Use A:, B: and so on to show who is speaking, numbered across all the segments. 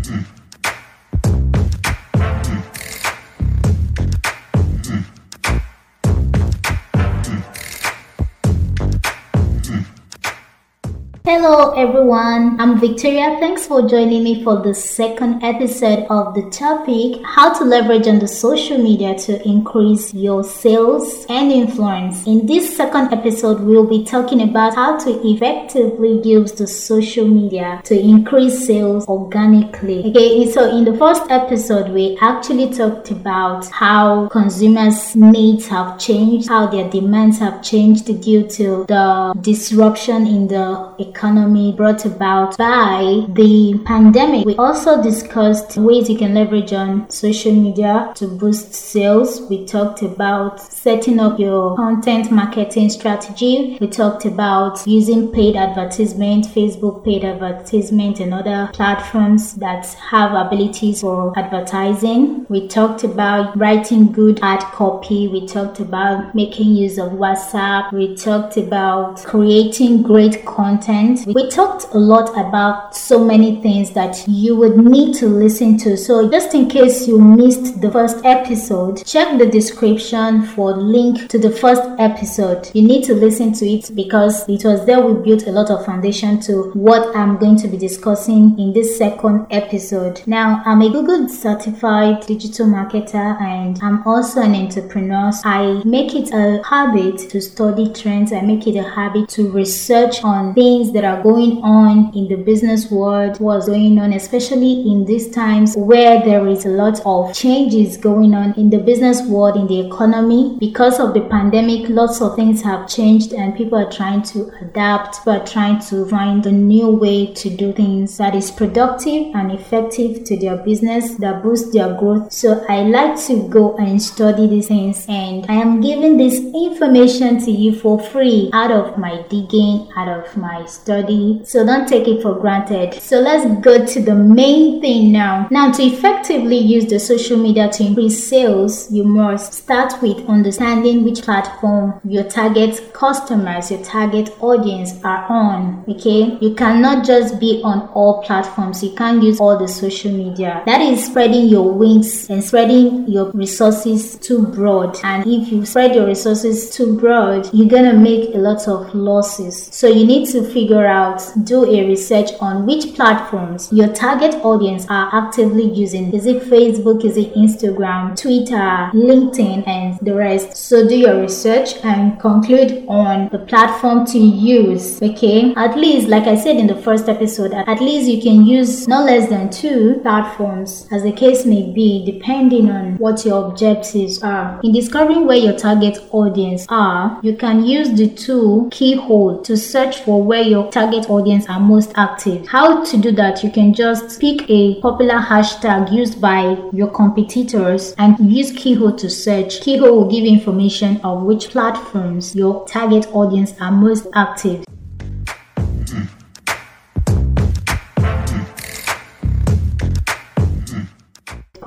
A: Mm-hmm. Hello everyone, I'm Victoria. Thanks for joining me for the second episode of the topic How to leverage on the social media to increase your sales and influence. In this second episode, we'll be talking about how to effectively use the social media to increase sales organically. Okay, so in the first episode, we actually talked about how consumers' needs have changed, how their demands have changed due to the disruption in the economy economy brought about by the pandemic. We also discussed ways you can leverage on social media to boost sales. We talked about setting up your content marketing strategy. We talked about using paid advertisement, Facebook paid advertisement, and other platforms that have abilities for advertising. We talked about writing good ad copy. We talked about making use of WhatsApp. We talked about creating great content we talked a lot about so many things that you would need to listen to. So, just in case you missed the first episode, check the description for link to the first episode. You need to listen to it because it was there we built a lot of foundation to what I'm going to be discussing in this second episode. Now, I'm a Google certified digital marketer and I'm also an entrepreneur. I make it a habit to study trends. I make it a habit to research on things that that are going on in the business world, what's going on, especially in these times where there is a lot of changes going on in the business world, in the economy. Because of the pandemic, lots of things have changed and people are trying to adapt, but trying to find a new way to do things that is productive and effective to their business that boosts their growth. So I like to go and study these things and I am giving this information to you for free out of my digging, out of my study. So don't take it for granted. So let's go to the main thing now. Now, to effectively use the social media to increase sales, you must start with understanding which platform your target customers, your target audience are on. Okay, you cannot just be on all platforms, you can't use all the social media. That is spreading your wings and spreading your resources too broad. And if you spread your resources too broad, you're gonna make a lot of losses. So you need to figure figure out, do a research on which platforms your target audience are actively using. Is it Facebook? Is it Instagram, Twitter, LinkedIn, and the rest? So do your research and conclude on the platform to use. Okay, at least, like I said in the first episode, at least you can use no less than two platforms, as the case may be, depending on what your objectives are. In discovering where your target audience are, you can use the tool Keyhole to search for where your target audience are most active. How to do that? You can just pick a popular hashtag used by your competitors and use Keyhole to search. Keyhole will give information of which platforms your target audience are most active.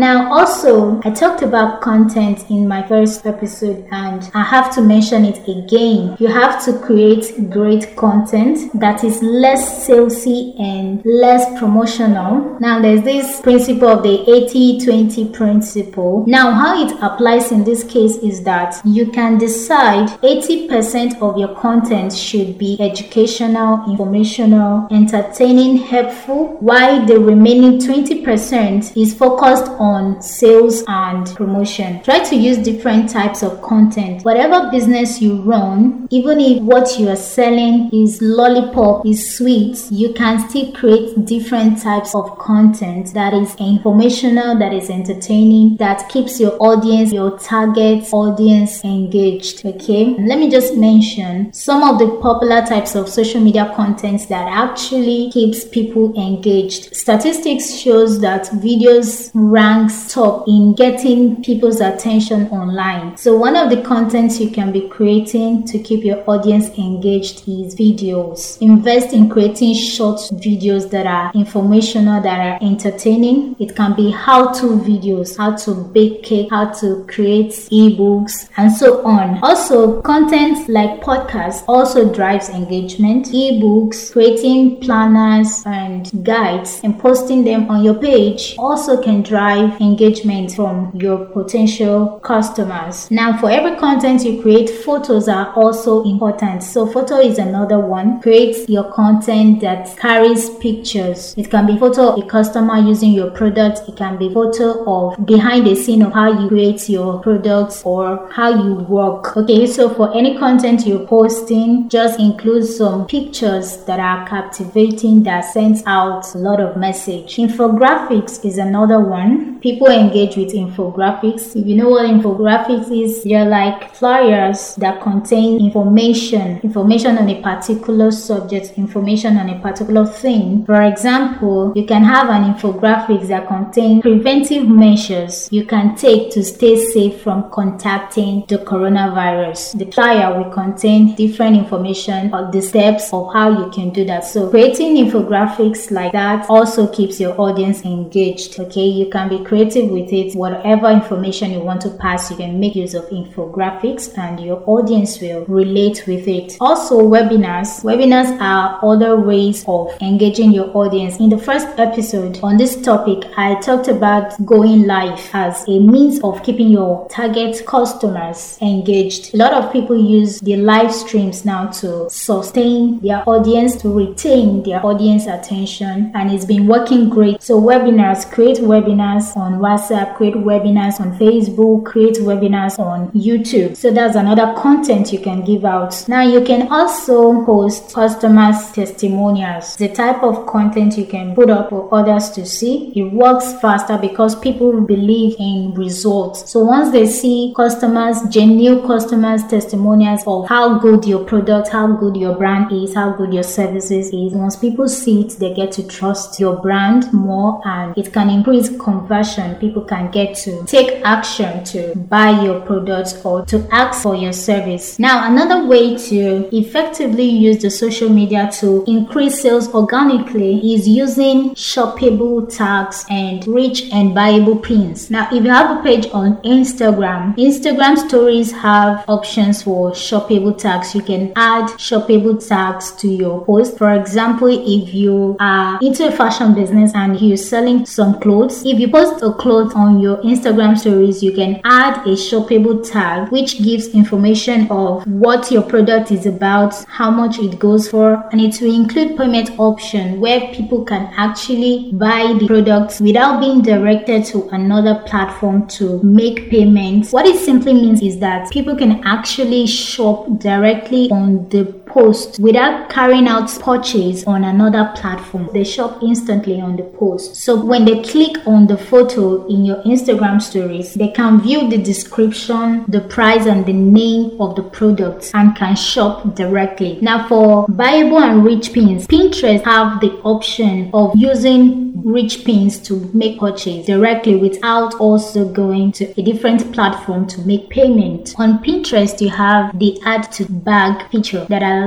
A: Now, also, I talked about content in my first episode, and I have to mention it again. You have to create great content that is less salesy and less promotional. Now, there's this principle of the 80 20 principle. Now, how it applies in this case is that you can decide 80% of your content should be educational, informational, entertaining, helpful, while the remaining 20% is focused on sales and promotion. Try to use different types of content. Whatever business you run, even if what you are selling is lollipop, is sweet, you can still create different types of content that is informational, that is entertaining, that keeps your audience, your target audience engaged. Okay, let me just mention some of the popular types of social media contents that actually keeps people engaged. Statistics shows that videos rank ranks top in getting people's attention online. So one of the contents you can be creating to keep your audience engaged is videos. Invest in creating short videos that are informational, that are entertaining. It can be how-to videos, how to bake cake, how to create ebooks, and so on. Also, content like podcasts also drives engagement. Ebooks, creating planners and guides and posting them on your page also can drive engagement from your potential customers. Now, for every content you create, photos are also important. So, photo is another one. Create your content that carries pictures. It can be photo of a customer using your product. It can be photo of behind the scene of how you create your products or how you work. Okay, so for any content you're posting, just include some pictures that are captivating that sends out a lot of message. Infographics is another one. People engage with infographics. If you know what infographics is, they're like flyers that contain information, information on a particular subject, information on a particular thing. For example, you can have an infographics that contain preventive measures you can take to stay safe from contacting the coronavirus. The flyer will contain different information or the steps of how you can do that. So creating infographics like that also keeps your audience engaged. Okay, you can be creative with it. Whatever information you want to pass, you can make use of infographics and your audience will relate with it. Also, webinars. Webinars are other ways of engaging your audience. In the first episode on this topic, I talked about going live as a means of keeping your target customers engaged. A lot of people use the live streams now to sustain their audience, to retain their audience attention, and it's been working great. So, webinars, create webinars on WhatsApp, create webinars on Facebook, create webinars on YouTube. So, that's another content you can give out. Now, you can also post customers' testimonials, the type of content you can put up for others to see. It works faster because people believe in results. So, once they see customers, genuine customers' testimonials of how good your product, how good your brand is, how good your services is, once people see it, they get to trust your brand more and it can increase conversion. People can get to take action to buy your products or to ask for your service. Now, another way to effectively use the social media to increase sales organically is using shoppable tags and rich and buyable pins. Now, if you have a page on Instagram, Instagram stories have options for shoppable tags. You can add shoppable tags to your post. For example, if you are into a fashion business and you're selling some clothes, if you post a cloth on your Instagram stories, you can add a shoppable tag which gives information of what your product is about, how much it goes for, and it will include payment option where people can actually buy the products without being directed to another platform to make payments. What it simply means is that people can actually shop directly on the post without carrying out purchase on another platform. They shop instantly on the post. So when they click on the photo in your Instagram stories, they can view the description, the price and the name of the product and can shop directly. Now for buyable and rich pins, Pinterest have the option of using rich pins to make purchase directly without also going to a different platform to make payment. On Pinterest, you have the add to bag feature that allows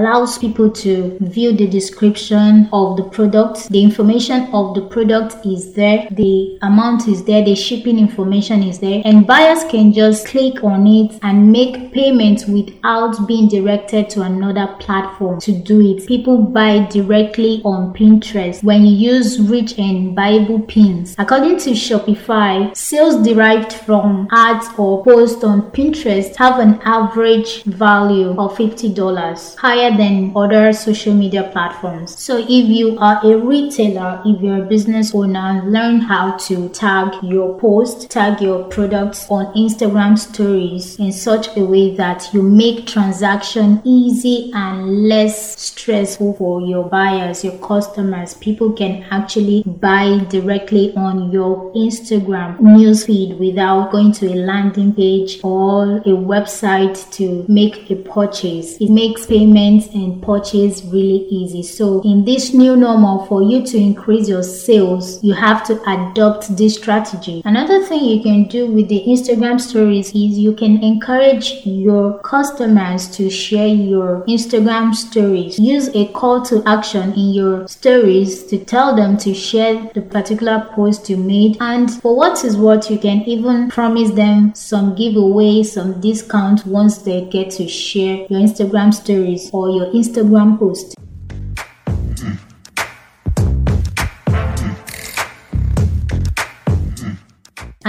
A: people to view the description of the product. The information of the product is there, the amount is there, the shipping information is there, and buyers can just click on it and make payment without being directed to another platform to do it. People buy directly on Pinterest. When you use rich and buyable pins, according to Shopify, sales derived from ads or posts on Pinterest have an average value of $50, higher than other social media platforms. So if you are a retailer, if you're a business owner, learn how to tag your post, tag your products on Instagram stories in such a way that you make transaction easy and less stressful for your buyers, your customers. People can actually buy directly on your Instagram newsfeed without going to a landing page or a website to make a purchase. It makes payment engagement and purchase really easy. So in this new normal, for you to increase your sales, you have to adopt this strategy. Another thing you can do with the Instagram stories is you can encourage your customers to share your Instagram stories. Use a call to action in your stories to tell them to share the particular post you made. And for what is what, you can even promise them some giveaway, some discount once they get to share your Instagram stories or your Instagram post.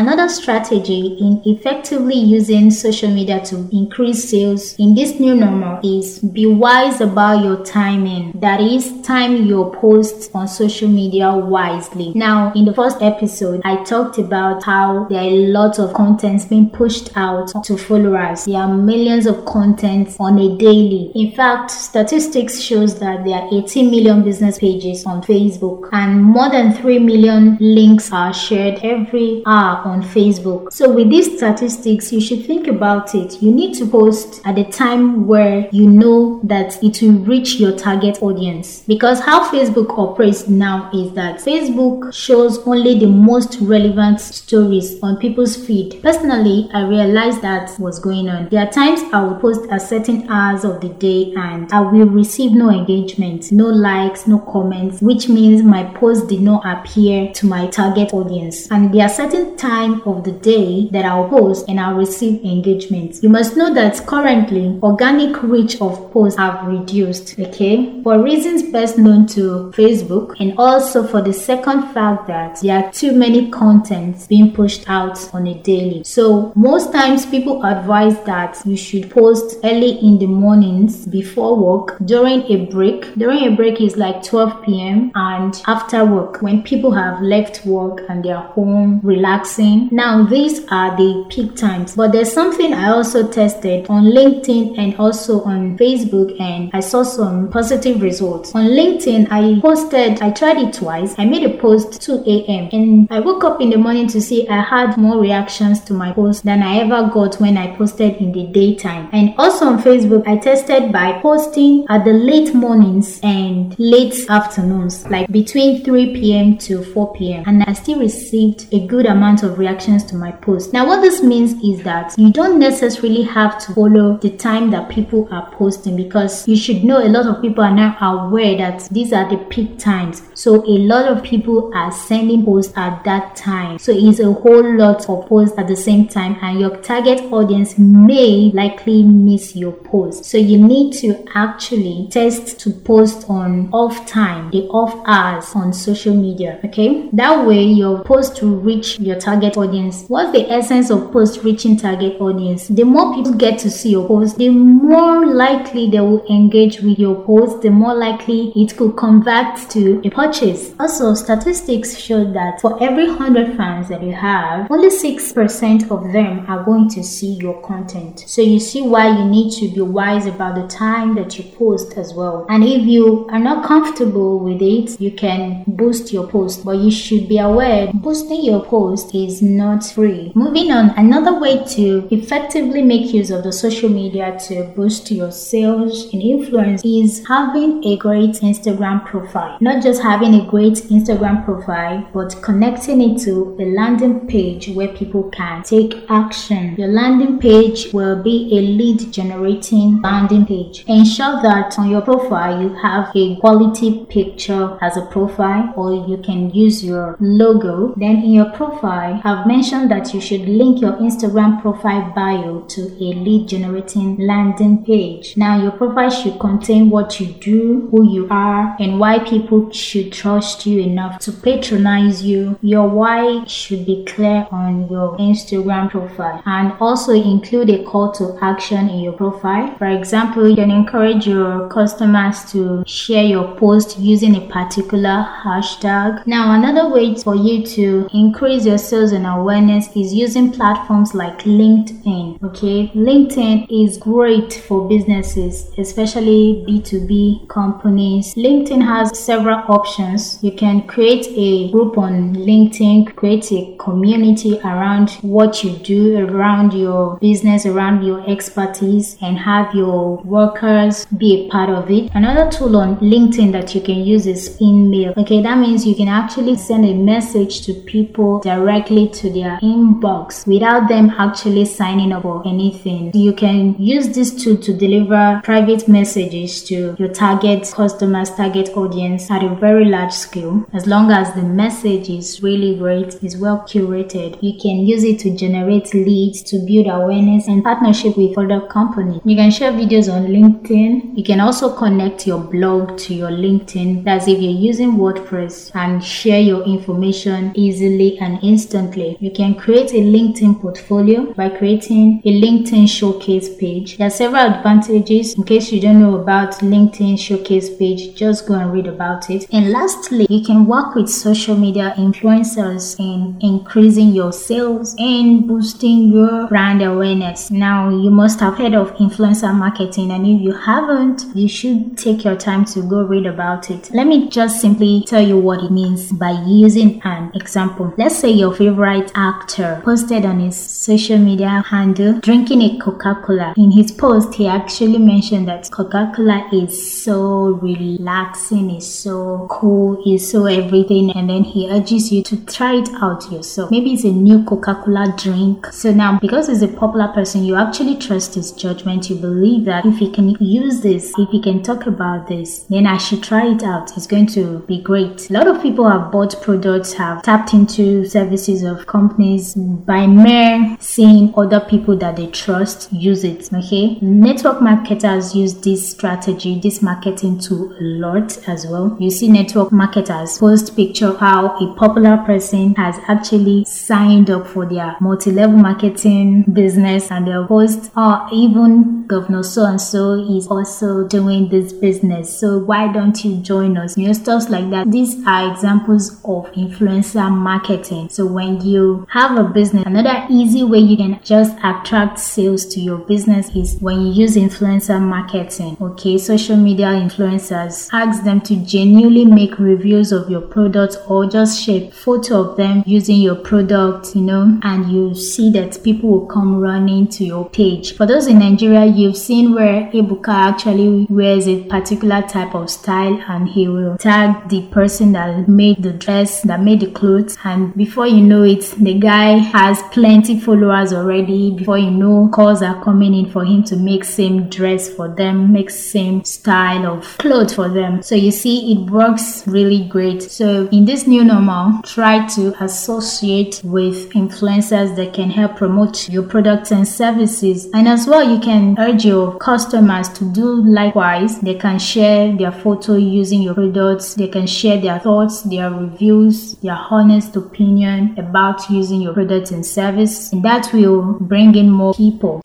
A: Another strategy in effectively using social media to increase sales in this new normal is be wise about your timing. That is, time your posts on social media wisely. Now, in the first episode, I talked about how there are a lot of contents being pushed out to followers. There are millions of contents on a daily. In fact, statistics shows that there are 18 million business pages on Facebook and more than 3 million links are shared every hour on Facebook. So with these statistics, you should think about it. You need to post at a time where you know that it will reach your target audience. Because how Facebook operates now is that Facebook shows only the most relevant stories on people's feed. Personally, I realized that was going on. There are times I will post at certain hours of the day and I will receive no engagement, no likes, no comments, which means my post did not appear to my target audience. And there are certain times time of the day that I'll post and I'll receive engagements. You must know that currently organic reach of posts have reduced, okay? For reasons best known to Facebook and also for the second fact that there are too many contents being pushed out on a daily. So most times people advise that you should post early in the mornings before work, during a break. During a break is like 12 p.m. and after work when people have left work and they're home relaxing now, these are the peak times, but there's something I also tested on LinkedIn and also on Facebook, and I saw some positive results. On LinkedIn, I posted, I tried it twice. I made a post 2 a.m. and I woke up in the morning to see I had more reactions to my post than I ever got when I posted in the daytime. And also on Facebook, I tested by posting at the late mornings and late afternoons, like between 3 p.m. to 4 p.m. And I still received a good amount of reactions to my post. Now, what this means is that you don't necessarily have to follow the time that people are posting because you should know a lot of people are now aware that these are the peak times. So, a lot of people are sending posts at that time. So, it's a whole lot of posts at the same time, and your target audience may likely miss your post. So, you need to actually test to post on off time, the off hours on social media. Okay, that way your post will reach your target target audience. What's the essence of post reaching target audience? The more people get to see your post, the more likely they will engage with your post, the more likely it could convert to a purchase. Also, statistics show that for every 100 fans that you have, only 6% of them are going to see your content. So you see why you need to be wise about the time that you post as well. And if you are not comfortable with it, you can boost your post, but you should be aware boosting your post is not free. Moving on, another way to effectively make use of the social media to boost your sales and influence is having a great Instagram profile. Not just having a great Instagram profile, but connecting it to a landing page where people can take action. Your landing page will be a lead generating landing page. Ensure that on your profile you have a quality picture as a profile or you can use your logo. Then in your profile, I've mentioned that you should link your Instagram profile bio to a lead generating landing page. Now, your profile should contain what you do, who you are, and why people should trust you enough to patronize you. Your why should be clear on your Instagram profile and also include a call to action in your profile. For example, you can encourage your customers to share your post using a particular hashtag. Now, another way for you to increase your sales and awareness is using platforms like LinkedIn. Okay, LinkedIn is great for businesses, especially B2B companies. LinkedIn has several options. You can create a group on LinkedIn, create a community around what you do, around your business, around your expertise, and have your workers be a part of it. Another tool on LinkedIn that you can use is InMail. Okay, that means you can actually send a message to people directly to their inbox without them actually signing up or anything. You can use this tool to deliver private messages to your target customers, target audience at a very large scale. As long as the message is really great, is well curated, you can use it to generate leads, to build awareness and partnership with other companies. You can share videos on LinkedIn. You can also connect your blog to your LinkedIn. That's if you're using WordPress and share your information easily and instantly. You can create a LinkedIn portfolio by creating a LinkedIn showcase page. There are several advantages. In case you don't know about LinkedIn showcase page, just go and read about it. And lastly, you can work with social media influencers in increasing your sales and boosting your brand awareness. Now, you must have heard of influencer marketing, and if you haven't, you should take your time to go read about it. Let me just simply tell you what it means by using an example. Let's say your favorite actor posted on his social media handle drinking a Coca Cola. In his post, he actually mentioned that Coca Cola is so relaxing, is so cool, is so everything, and then he urges you to try it out yourself. Maybe it's a new Coca Cola drink. So now, because he's a popular person, you actually trust his judgment. You believe that if he can use this, if he can talk about this, then I should try it out. It's going to be great. A lot of people have bought products, have tapped into services of companies by mere seeing other people that they trust use it. Okay, network marketers use this strategy, this marketing tool a lot as well. You see, network marketers post picture how a popular person has actually signed up for their multi-level marketing business, and they'll post, or even Governor so and so is also doing this business. So why don't you join us? You know, stuff like that. These are examples of influencer marketing. So when you have a business, another easy way you can just attract sales to your business is when you use influencer marketing. Okay, social media influencers, ask them to genuinely make reviews of your product or just share photo of them using your product, you know, and you see that people will come running to your page. For those in Nigeria, you've seen where Ebuka actually wears a particular type of style and he will tag the person that made the dress, that made the clothes, and before you know it, the guy has plenty followers already. Before you know, calls are coming in for him to make same dress for them, make same style of clothes for them. So you see, it works really great. So in this new normal, try to associate with influencers that can help promote your products and services. And as well, you can urge your customers to do likewise. They can share their photo using your products. They can share their thoughts, their reviews, their honest opinion about using your products and service. And that will bring in more people.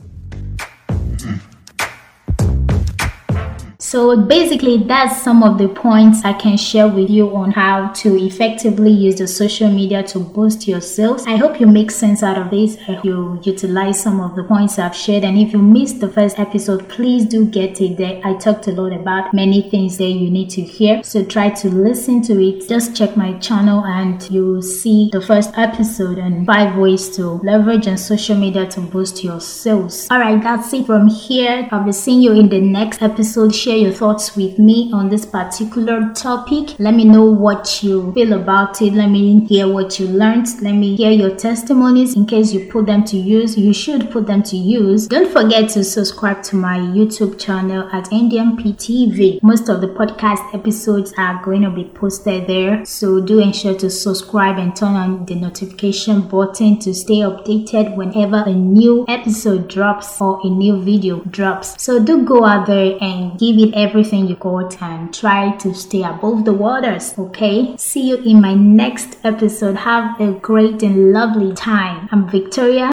A: So basically, that's some of the points I can share with you on how to effectively use the social media to boost your sales. I hope you make sense out of this. I hope you utilize some of the points I've shared. And if you missed the first episode, please do get it there. I talked a lot about many things that you need to hear. So try to listen to it. Just check my channel and you'll see the first episode and five ways to leverage on social media to boost your sales. Alright, that's it from here. I'll be seeing you in the next episode. Share your thoughts with me on this particular topic. Let me know what you feel about it. Let me hear what you learned. Let me hear your testimonies in case you put them to use. You should put them to use. Don't forget to subscribe to my YouTube channel at NDMP Most of the podcast episodes are going to be posted there. So do ensure to subscribe and turn on the notification button to stay updated whenever a new episode drops or a new video drops. So do go out there and give it everything you got and try to stay above the waters. Okay? See you in my next episode. Have a great and lovely time. I'm Victoria.